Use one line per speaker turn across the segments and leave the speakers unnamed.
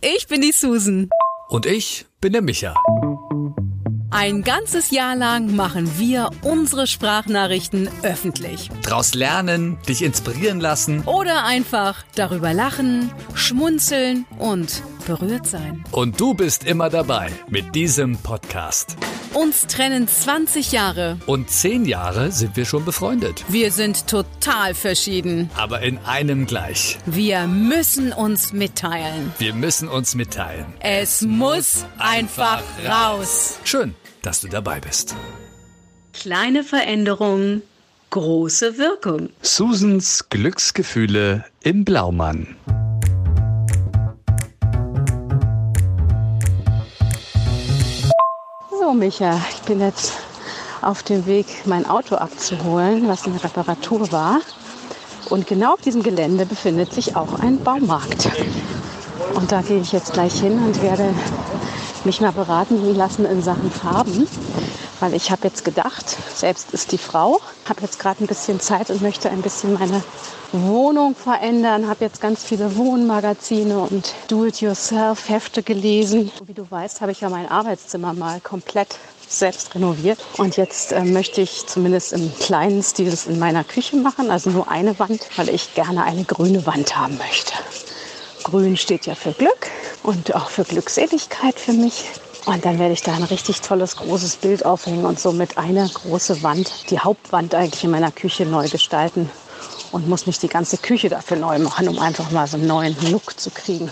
ich bin die Susan.
Und ich bin der Micha.
Ein ganzes Jahr lang machen wir unsere Sprachnachrichten öffentlich.
Draus lernen, dich inspirieren lassen.
Oder einfach darüber lachen, schmunzeln und berührt sein.
Und du bist immer dabei mit diesem Podcast.
Uns trennen 20 Jahre.
Und 10 Jahre sind wir schon befreundet.
Wir sind total verschieden.
Aber in einem gleich.
Wir müssen uns mitteilen.
Wir müssen uns mitteilen.
Es muss einfach raus.
Schön, dass du dabei bist.
Kleine Veränderung, große Wirkung.
Susans Glücksgefühle im Blaumann.
So, Micha, ich bin jetzt auf dem Weg, mein Auto abzuholen, was in Reparatur war. Und genau auf diesem Gelände befindet sich auch ein Baumarkt. Und da gehe ich jetzt gleich hin und werde mich mal beraten lassen in Sachen Farben. Weil ich habe jetzt gedacht, selbst ist die Frau, habe jetzt gerade ein bisschen Zeit und möchte ein bisschen meine Wohnung verändern. Habe jetzt ganz viele Wohnmagazine und Do-it-yourself-Hefte gelesen. Wie du weißt, habe ich ja mein Arbeitszimmer mal komplett selbst renoviert. Und jetzt äh, möchte ich zumindest im kleinen Stil das in meiner Küche machen. Also nur eine Wand, weil ich gerne eine grüne Wand haben möchte. Grün steht ja für Glück und auch für Glückseligkeit für mich. Und dann werde ich da ein richtig tolles, großes Bild aufhängen und somit eine große Wand, die Hauptwand eigentlich in meiner Küche neu gestalten. Und muss nicht die ganze Küche dafür neu machen, um einfach mal so einen neuen Look zu kriegen.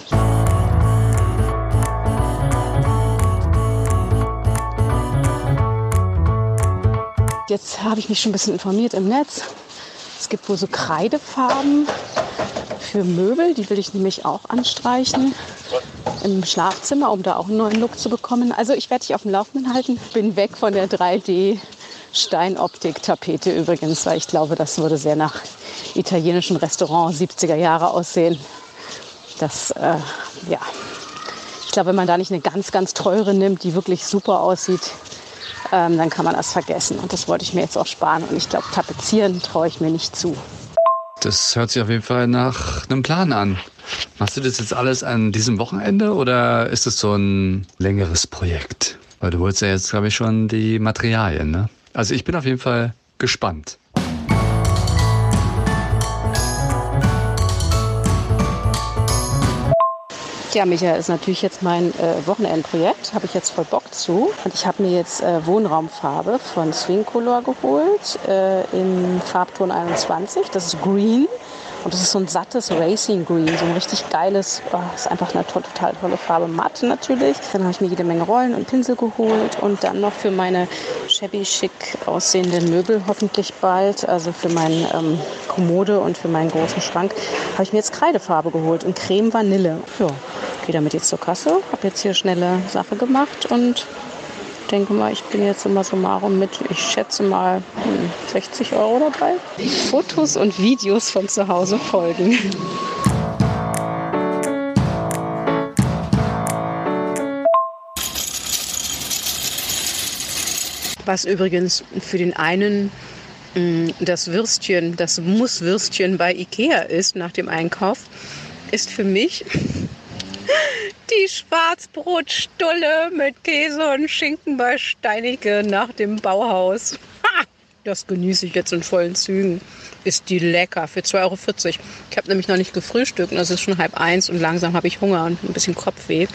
Jetzt habe ich mich schon ein bisschen informiert im Netz. Es gibt wohl so Kreidefarben für Möbel, die will ich nämlich auch anstreichen im Schlafzimmer, um da auch einen neuen Look zu bekommen. Also ich werde dich auf dem Laufenden halten. Bin weg von der 3D Steinoptik-Tapete übrigens, weil ich glaube, das würde sehr nach italienischen Restaurant 70er Jahre aussehen. Das, äh, ja, ich glaube, wenn man da nicht eine ganz, ganz teure nimmt, die wirklich super aussieht, ähm, dann kann man das vergessen. Und das wollte ich mir jetzt auch sparen. Und ich glaube, tapezieren traue ich mir nicht zu.
Das hört sich auf jeden Fall nach einem Plan an. Machst du das jetzt alles an diesem Wochenende oder ist es so ein längeres Projekt? Weil du holst ja jetzt, glaube ich, schon die Materialien, ne? Also ich bin auf jeden Fall gespannt.
Ja, Micha, ist natürlich jetzt mein äh, Wochenendprojekt. Habe ich jetzt voll Bock zu. Und ich habe mir jetzt äh, Wohnraumfarbe von Swing Color geholt äh, in Farbton 21. Das ist Green. Und das ist so ein sattes Racing Green, so ein richtig geiles, oh, ist einfach eine to total tolle Farbe. Matt natürlich. Dann habe ich mir jede Menge Rollen und Pinsel geholt und dann noch für meine shabby schick aussehenden Möbel hoffentlich bald, also für meine ähm, Kommode und für meinen großen Schrank, habe ich mir jetzt Kreidefarbe geholt und Creme Vanille. Ja, gehe damit jetzt zur Kasse, habe jetzt hier schnelle Sache gemacht und denke mal, ich bin jetzt immer summarum mit, ich schätze mal 60 hm, Euro dabei. Fotos und Videos von zu Hause folgen. Was übrigens für den einen hm, das Würstchen, das Musswürstchen bei Ikea ist nach dem Einkauf, ist für mich die Schwarzbrotstulle mit Käse und Schinken bei Steinige nach dem Bauhaus. Ha! Das genieße ich jetzt in vollen Zügen. Ist die lecker für 2,40 Euro. Ich habe nämlich noch nicht gefrühstückt und es ist schon halb eins und langsam habe ich Hunger und ein bisschen Kopfweh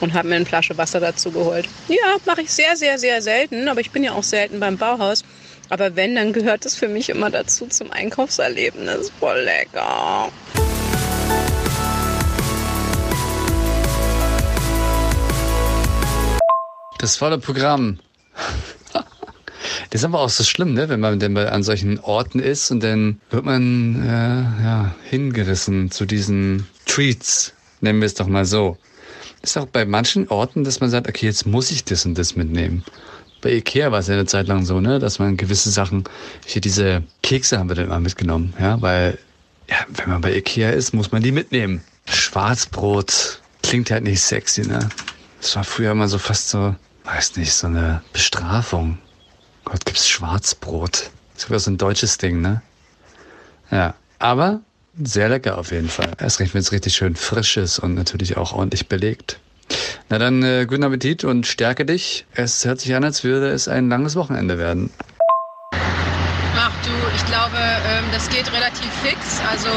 und habe mir eine Flasche Wasser dazu geholt. Ja, mache ich sehr, sehr, sehr selten, aber ich bin ja auch selten beim Bauhaus. Aber wenn, dann gehört es für mich immer dazu zum Einkaufserlebnis. Voll lecker.
Das volle Programm. Das ist aber auch so schlimm, ne? wenn man denn an solchen Orten ist und dann wird man äh, ja, hingerissen zu diesen Treats, nennen wir es doch mal so. Ist auch bei manchen Orten, dass man sagt, okay, jetzt muss ich das und das mitnehmen. Bei Ikea war es ja eine Zeit lang so, ne, dass man gewisse Sachen, hier diese Kekse haben wir dann mal mitgenommen, ja, weil, ja, wenn man bei Ikea ist, muss man die mitnehmen. Schwarzbrot klingt halt nicht sexy, ne? Das war früher immer so fast so, weiß nicht, so eine Bestrafung. Gott, gibt's Schwarzbrot. Das ist sogar so ein deutsches Ding, ne? Ja. Aber sehr lecker auf jeden Fall. Erst recht, wenn es richtig schön frisch ist und natürlich auch ordentlich belegt. Na dann, äh, guten Appetit und stärke dich. Es hört sich an, als würde es ein langes Wochenende werden.
Ach du, ich glaube, ähm, das geht relativ fix. Also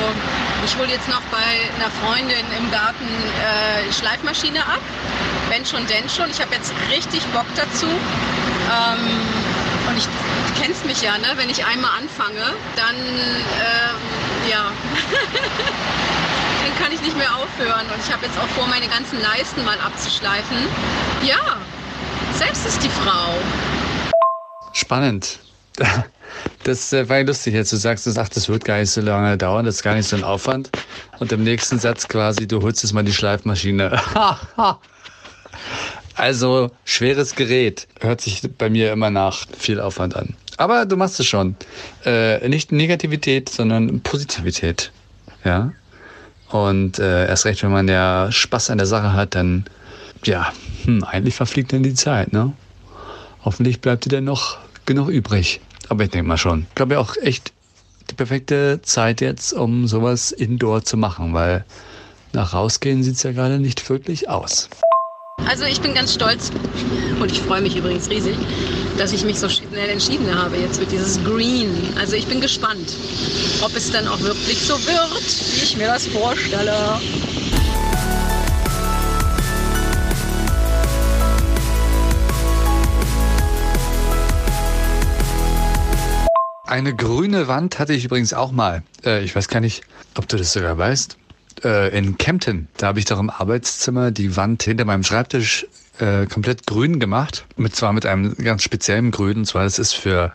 ich hole jetzt noch bei einer Freundin im Garten äh, Schleifmaschine ab. Wenn schon, denn schon. Ich habe jetzt richtig Bock dazu. Ähm, und ich, du kennst mich ja, ne? wenn ich einmal anfange, dann ähm, ja, dann kann ich nicht mehr aufhören. Und ich habe jetzt auch vor, meine ganzen Leisten mal abzuschleifen. Ja, selbst ist die Frau.
Spannend. Das äh, war ja lustig, jetzt du sagst, du sagst, das wird gar nicht so lange dauern, das ist gar nicht so ein Aufwand. Und im nächsten Satz quasi, du holst jetzt mal die Schleifmaschine. also schweres Gerät. Hört sich bei mir immer nach viel Aufwand an. Aber du machst es schon. Äh, nicht Negativität, sondern Positivität. Ja. Und äh, erst recht, wenn man ja Spaß an der Sache hat, dann, ja, hm, eigentlich verfliegt dann die Zeit, ne? Hoffentlich bleibt dir dann noch genug übrig. Aber ich denke mal schon. Ich glaube ja auch echt die perfekte Zeit jetzt, um sowas indoor zu machen, weil nach rausgehen sieht es ja gerade nicht wirklich aus.
Also ich bin ganz stolz und ich freue mich übrigens riesig, dass ich mich so schnell entschieden habe jetzt mit dieses Green. Also ich bin gespannt, ob es dann auch wirklich so wird, wie ich mir das vorstelle.
Eine grüne Wand hatte ich übrigens auch mal. Äh, ich weiß gar nicht, ob du das sogar weißt. Äh, in Kempten, da habe ich doch im Arbeitszimmer die Wand hinter meinem Schreibtisch äh, komplett grün gemacht. Mit zwar mit einem ganz speziellen Grün. Und zwar das ist für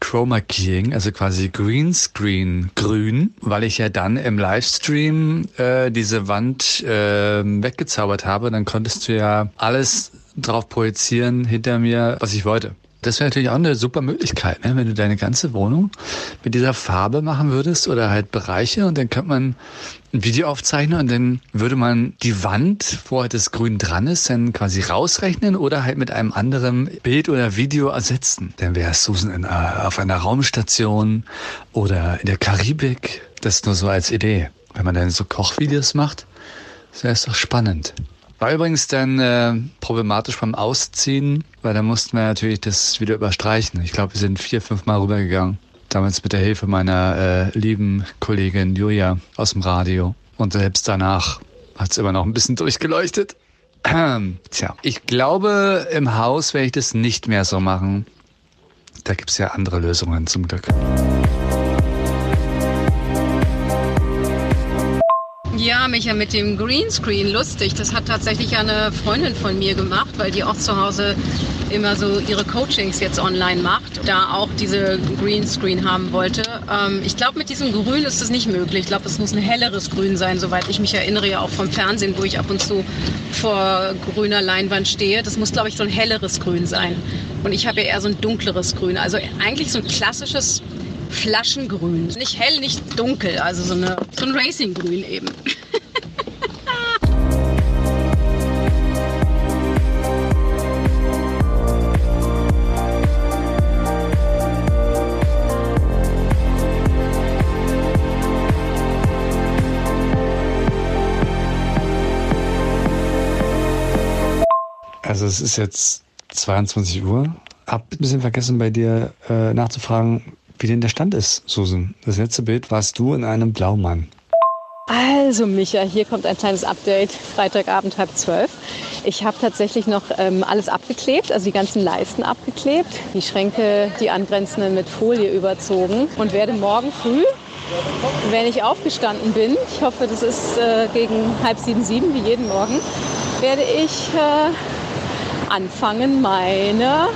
Chroma Keying, also quasi Greenscreen grün, weil ich ja dann im Livestream äh, diese Wand äh, weggezaubert habe. Dann konntest du ja alles drauf projizieren hinter mir, was ich wollte. Das wäre natürlich auch eine super Möglichkeit, ne? wenn du deine ganze Wohnung mit dieser Farbe machen würdest oder halt Bereiche und dann könnte man ein Video aufzeichnen und dann würde man die Wand, wo halt das Grün dran ist, dann quasi rausrechnen oder halt mit einem anderen Bild oder Video ersetzen. Dann wäre Susan in, äh, auf einer Raumstation oder in der Karibik. Das nur so als Idee. Wenn man dann so Kochvideos macht, wäre es doch spannend. War übrigens dann äh, problematisch beim Ausziehen, weil da mussten wir natürlich das wieder überstreichen. Ich glaube, wir sind vier, fünf Mal rübergegangen. Damals mit der Hilfe meiner äh, lieben Kollegin Julia aus dem Radio. Und selbst danach hat es immer noch ein bisschen durchgeleuchtet. Tja, ich glaube, im Haus werde ich das nicht mehr so machen. Da gibt es ja andere Lösungen zum Glück.
Ja, Micha, mit dem Greenscreen lustig. Das hat tatsächlich eine Freundin von mir gemacht, weil die auch zu Hause immer so ihre Coachings jetzt online macht, da auch diese Greenscreen haben wollte. Ähm, ich glaube, mit diesem Grün ist das nicht möglich. Ich glaube, es muss ein helleres Grün sein, soweit ich mich erinnere, ja auch vom Fernsehen, wo ich ab und zu vor grüner Leinwand stehe. Das muss, glaube ich, so ein helleres Grün sein. Und ich habe ja eher so ein dunkleres Grün. Also eigentlich so ein klassisches Flaschengrün. Nicht hell, nicht dunkel, also so, eine, so ein Racinggrün eben.
Also es ist jetzt 22 Uhr. Hab ein bisschen vergessen bei dir äh, nachzufragen, wie denn der Stand ist, Susan. Das letzte Bild warst du in einem Blaumann.
Also Micha, hier kommt ein kleines Update. Freitagabend halb zwölf. Ich habe tatsächlich noch ähm, alles abgeklebt, also die ganzen Leisten abgeklebt, die Schränke, die angrenzenden mit Folie überzogen und werde morgen früh, wenn ich aufgestanden bin, ich hoffe, das ist äh, gegen halb sieben, sieben wie jeden Morgen, werde ich äh, anfangen, meine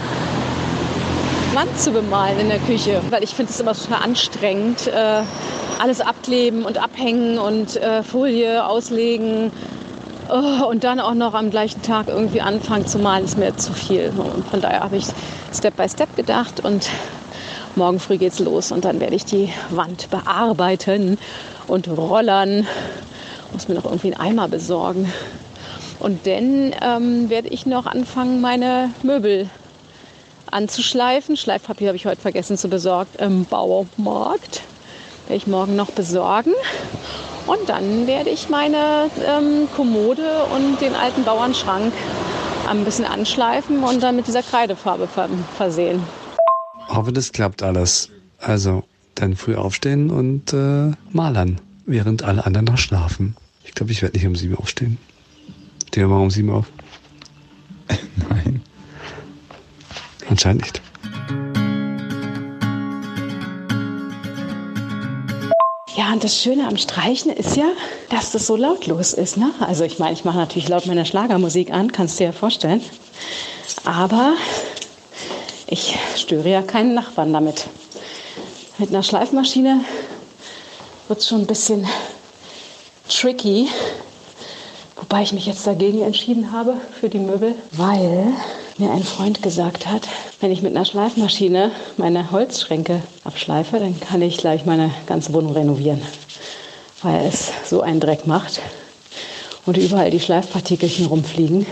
Wand zu bemalen in der Küche, weil ich finde es immer total anstrengend. Äh, alles abkleben und abhängen und äh, Folie auslegen oh, und dann auch noch am gleichen Tag irgendwie anfangen zu malen, ist mir zu viel. Und von daher habe ich Step by Step gedacht und morgen früh geht's los und dann werde ich die Wand bearbeiten und rollern. Muss mir noch irgendwie einen Eimer besorgen. Und dann ähm, werde ich noch anfangen, meine Möbel anzuschleifen. Schleifpapier habe ich heute vergessen zu besorgen im Baumarkt. Werde ich morgen noch besorgen. Und dann werde ich meine ähm, Kommode und den alten Bauernschrank ein bisschen anschleifen und dann mit dieser Kreidefarbe versehen.
Hoffe, das klappt alles. Also, dann früh aufstehen und äh, malern, während alle anderen noch schlafen. Ich glaube, ich werde nicht um sieben aufstehen. Stehen wir mal um sieben auf? Anscheinend nicht.
Ja, und das Schöne am Streichen ist ja, dass das so lautlos ist. Ne? Also ich meine, ich mache natürlich laut meine Schlagermusik an, kannst du dir ja vorstellen. Aber ich störe ja keinen Nachbarn damit. Mit einer Schleifmaschine wird es schon ein bisschen tricky. Wobei ich mich jetzt dagegen entschieden habe für die Möbel, weil mir ein Freund gesagt hat, wenn ich mit einer Schleifmaschine meine Holzschränke abschleife, dann kann ich gleich meine ganze Wohnung renovieren, weil es so einen Dreck macht und überall die Schleifpartikelchen rumfliegen,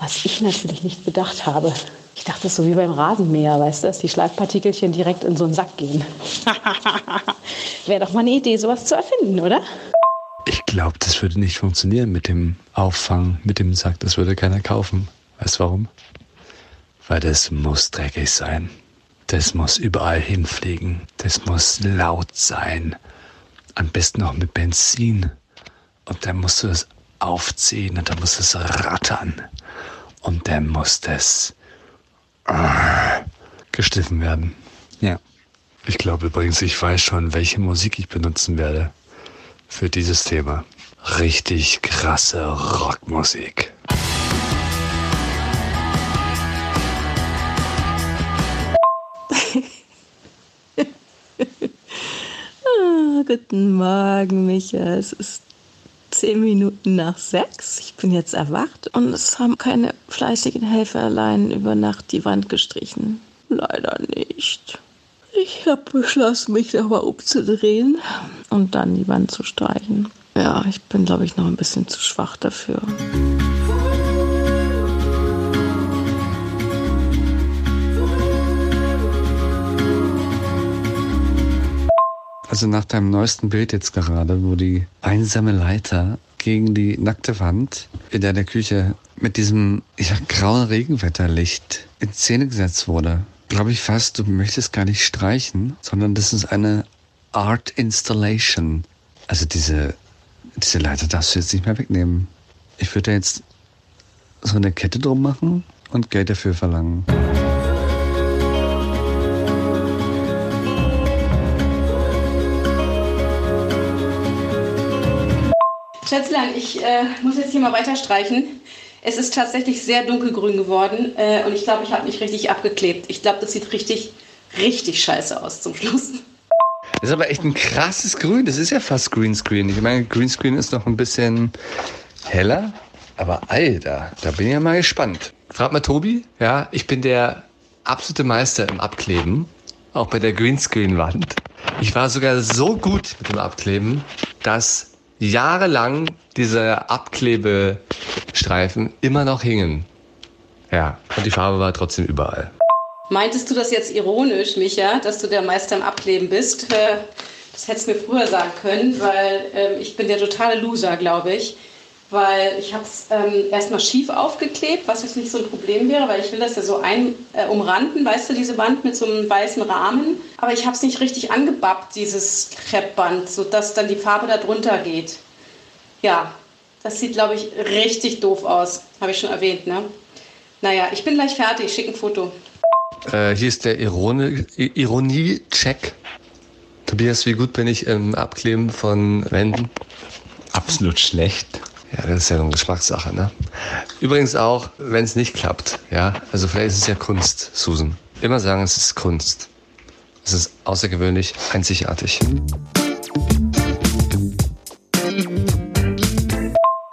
was ich natürlich nicht bedacht habe. Ich dachte, es ist so wie beim Rasenmäher, weißt du, dass die Schleifpartikelchen direkt in so einen Sack gehen. Wäre doch mal eine Idee, sowas zu erfinden, oder?
Ich glaube, das würde nicht funktionieren mit dem Auffangen, mit dem Sack. Das würde keiner kaufen. Weißt du warum? Weil das muss dreckig sein. Das muss überall hinfliegen. Das muss laut sein. Am besten auch mit Benzin. Und dann musst du das aufziehen und dann muss es rattern. Und dann muss das äh, gestiffen werden. Ja. Ich glaube übrigens, ich weiß schon, welche Musik ich benutzen werde für dieses Thema. Richtig krasse Rockmusik.
Ah, guten Morgen, Micha. Es ist zehn Minuten nach sechs. Ich bin jetzt erwacht und es haben keine fleißigen Helfer allein über Nacht die Wand gestrichen. Leider nicht. Ich habe beschlossen, mich nochmal umzudrehen und dann die Wand zu streichen. Ja, ich bin, glaube ich, noch ein bisschen zu schwach dafür.
Also nach deinem neuesten Bild jetzt gerade, wo die einsame Leiter gegen die nackte Wand in deiner Küche mit diesem ja, grauen Regenwetterlicht in Szene gesetzt wurde, glaube ich fast, du möchtest gar nicht streichen, sondern das ist eine Art Installation. Also diese, diese Leiter darfst du jetzt nicht mehr wegnehmen. Ich würde jetzt so eine Kette drum machen und Geld dafür verlangen.
Schätzlein, ich äh, muss jetzt hier mal weiter streichen. Es ist tatsächlich sehr dunkelgrün geworden äh, und ich glaube, ich habe mich richtig abgeklebt. Ich glaube, das sieht richtig, richtig scheiße aus zum Schluss.
Das ist aber echt ein krasses Grün. Das ist ja fast Greenscreen. Ich meine, Greenscreen ist noch ein bisschen heller. Aber Alter, da bin ich ja mal gespannt. Frag mal Tobi. Ja, ich bin der absolute Meister im Abkleben. Auch bei der Greenscreen-Wand. Ich war sogar so gut mit dem Abkleben, dass jahrelang diese Abklebestreifen immer noch hingen. Ja, und die Farbe war trotzdem überall.
Meintest du das jetzt ironisch, Micha, dass du der Meister im Abkleben bist? Äh, das hättest du mir früher sagen können, weil äh, ich bin der totale Loser, glaube ich. Weil ich habe es ähm, erstmal schief aufgeklebt, was jetzt nicht so ein Problem wäre, weil ich will das ja so ein, äh, umranden, weißt du, diese Wand mit so einem weißen Rahmen. Aber ich habe es nicht richtig angebappt, dieses Kreppband, sodass dann die Farbe da drunter geht. Ja, das sieht, glaube ich, richtig doof aus. Habe ich schon erwähnt, ne? Naja, ich bin gleich fertig. Schick ein Foto.
Äh, hier ist der Ironie-Check. Tobias, wie gut bin ich im Abkleben von Wänden?
Absolut schlecht.
Ja, das ist ja eine Geschmackssache, ne? Übrigens auch, wenn es nicht klappt, ja. Also vielleicht ist es ja Kunst, Susan. Immer sagen, es ist Kunst. Es ist außergewöhnlich, einzigartig.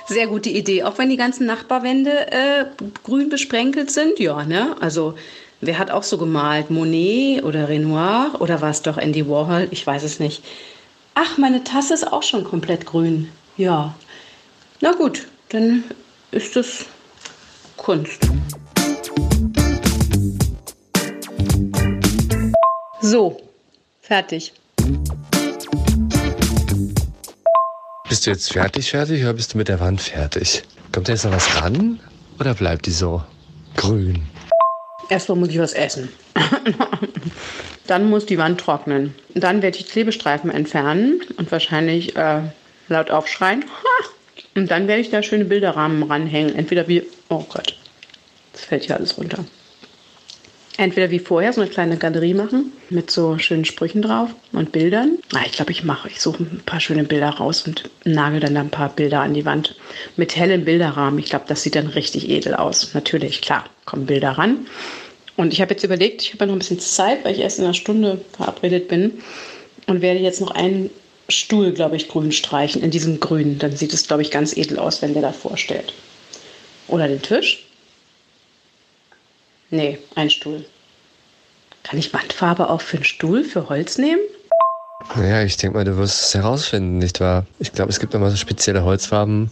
Sehr gute Idee. Auch wenn die ganzen Nachbarwände äh, grün besprenkelt sind, ja, ne? Also wer hat auch so gemalt? Monet oder Renoir oder war es doch Andy Warhol? Ich weiß es nicht. Ach, meine Tasse ist auch schon komplett grün. Ja. Na gut, dann ist es Kunst. So, fertig.
Bist du jetzt fertig, fertig oder bist du mit der Wand fertig? Kommt da jetzt noch was ran oder bleibt die so grün?
Erstmal muss ich was essen. Dann muss die Wand trocknen. Dann werde ich Klebestreifen entfernen und wahrscheinlich äh, laut aufschreien. Und dann werde ich da schöne Bilderrahmen ranhängen. Entweder wie. Oh Gott. Das fällt hier alles runter. Entweder wie vorher so eine kleine Galerie machen mit so schönen Sprüchen drauf und Bildern. Ah, ich glaube, ich mache, ich suche ein paar schöne Bilder raus und nagel dann ein paar Bilder an die Wand mit hellem Bilderrahmen. Ich glaube, das sieht dann richtig edel aus. Natürlich, klar, kommen Bilder ran. Und ich habe jetzt überlegt, ich habe ja noch ein bisschen Zeit, weil ich erst in einer Stunde verabredet bin und werde jetzt noch einen Stuhl, glaube ich, grün streichen, in diesem Grün. Dann sieht es, glaube ich, ganz edel aus, wenn der da vorstellt. Oder den Tisch. Nee, ein Stuhl. Kann ich Wandfarbe auch für einen Stuhl, für Holz nehmen?
Naja, ich denke mal, du wirst es herausfinden, nicht wahr? Ich glaube, es gibt immer so spezielle Holzfarben,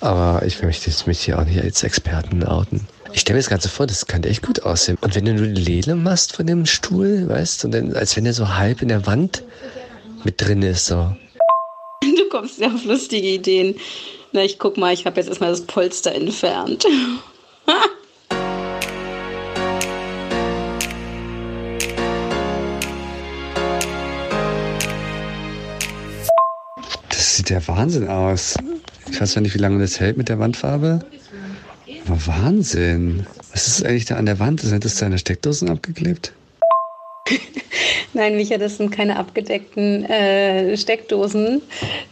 aber ich möchte mich hier auch nicht als Experten outen. Ich stelle mir das Ganze vor, das könnte echt gut aussehen. Und wenn du nur die Lele machst von dem Stuhl, weißt du, als wenn der so halb in der Wand mit drin ist, so.
Du kommst ja auf lustige Ideen. Na, ich guck mal, ich habe jetzt erstmal das Polster entfernt.
Das sieht ja Wahnsinn aus. Ich weiß zwar nicht, wie lange das hält mit der Wandfarbe. Aber Wahnsinn. Was ist eigentlich da an der Wand? Sind das deine Steckdosen abgeklebt?
Nein, Micha, das sind keine abgedeckten äh, Steckdosen,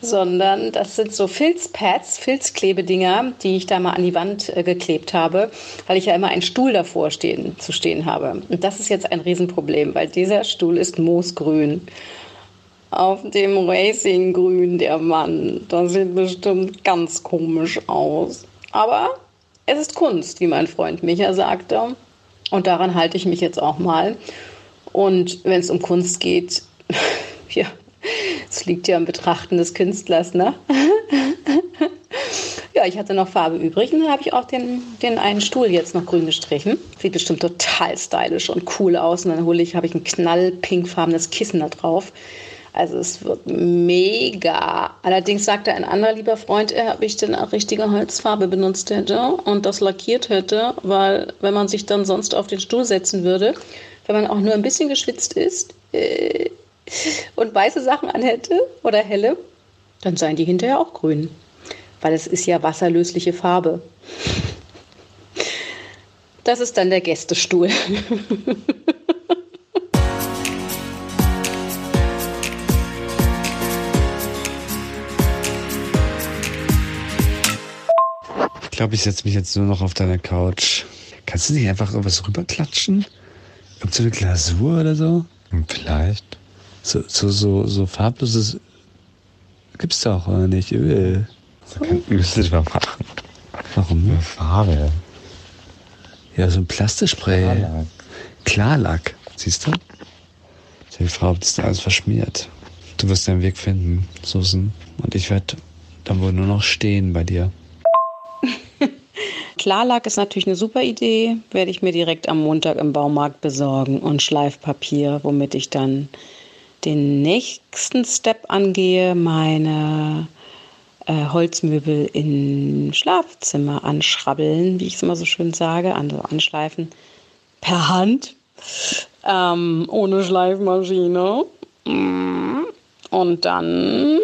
sondern das sind so Filzpads, Filzklebedinger, die ich da mal an die Wand äh, geklebt habe, weil ich ja immer einen Stuhl davor stehen, zu stehen habe. Und das ist jetzt ein Riesenproblem, weil dieser Stuhl ist moosgrün. Auf dem Racinggrün der Mann. Das sieht bestimmt ganz komisch aus. Aber es ist Kunst, wie mein Freund Micha sagte. Und daran halte ich mich jetzt auch mal. Und wenn es um Kunst geht, ja, es liegt ja im Betrachten des Künstlers, ne? ja, ich hatte noch Farbe übrig und dann habe ich auch den, den einen Stuhl jetzt noch grün gestrichen. Sieht bestimmt total stylisch und cool aus. Und dann hole ich, habe ich ein knallpinkfarbenes Kissen da drauf. Also es wird mega. Allerdings sagte ein anderer lieber Freund, er, ob ich denn auch richtige Holzfarbe benutzt hätte und das lackiert hätte, weil wenn man sich dann sonst auf den Stuhl setzen würde, wenn man auch nur ein bisschen geschwitzt ist äh, und weiße Sachen anhätte oder helle, dann seien die hinterher auch grün. Weil es ist ja wasserlösliche Farbe. Das ist dann der Gästestuhl.
Ich glaube, ich setze mich jetzt nur noch auf deine Couch. Kannst du nicht einfach irgendwas rüberklatschen? Irgend so eine Glasur oder so?
Hm, Vielleicht.
So, so, so, so farbloses gibt's doch oder nicht? Öl.
Müsste ich mal machen.
Warum?
Eine Farbe.
Ja, so ein Plastikspray.
Klarlack.
Klarlack. Siehst du? Die Frau ist da alles verschmiert. Du wirst deinen Weg finden, Susan. Und ich werde dann wohl nur noch stehen bei dir.
Klarlack ist natürlich eine super Idee. Werde ich mir direkt am Montag im Baumarkt besorgen und Schleifpapier, womit ich dann den nächsten Step angehe, meine äh, Holzmöbel im Schlafzimmer anschrabbeln, wie ich es immer so schön sage, also anschleifen per Hand, ähm, ohne Schleifmaschine Mm. und dann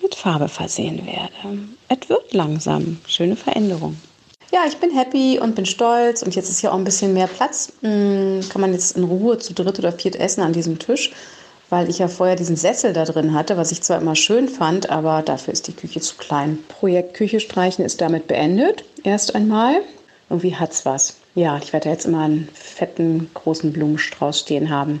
mit Farbe versehen werde. Es wird langsam. Schöne Veränderung. Ja, ich bin happy und bin stolz und jetzt ist ja auch ein bisschen mehr Platz. Mm, Kann man jetzt in Ruhe zu dritt oder viert essen an diesem Tisch, weil ich ja vorher diesen Sessel da drin hatte, was ich zwar immer schön fand, aber dafür ist die Küche zu klein. Projekt Küche streichen ist damit beendet. Erst einmal. Irgendwie hat's was. Ja, ich werde jetzt immer einen fetten, großen Blumenstrauß stehen haben.